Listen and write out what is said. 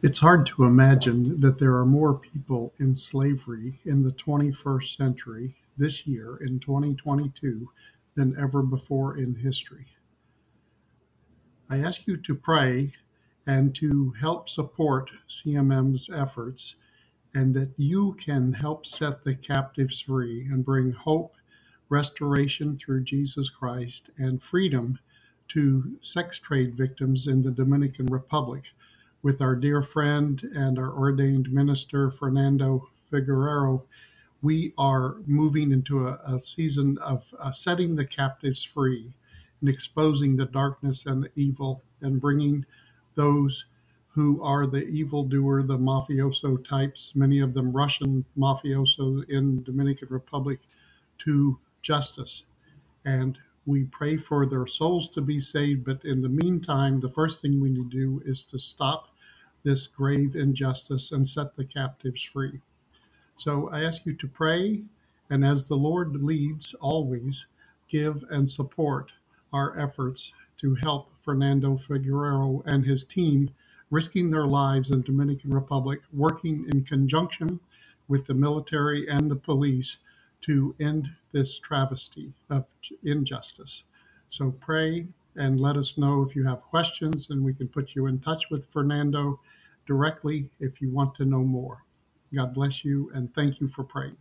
It's hard to imagine that there are more people in slavery in the 21st century, this year in 2022, than ever before in history. I ask you to pray and to help support CMM's efforts, and that you can help set the captives free and bring hope, restoration through Jesus Christ, and freedom to sex trade victims in the Dominican Republic with our dear friend and our ordained minister, Fernando Figueroa, we are moving into a, a season of uh, setting the captives free and exposing the darkness and the evil and bringing those who are the evildoer, the mafioso types, many of them Russian mafioso in Dominican Republic, to justice. And we pray for their souls to be saved, but in the meantime, the first thing we need to do is to stop this grave injustice and set the captives free. So I ask you to pray, and as the Lord leads, always give and support our efforts to help Fernando Figueroa and his team risking their lives in Dominican Republic, working in conjunction with the military and the police to end this travesty of injustice. So pray and let us know if you have questions, and we can put you in touch with Fernando directly if you want to know more. God bless you, and thank you for praying.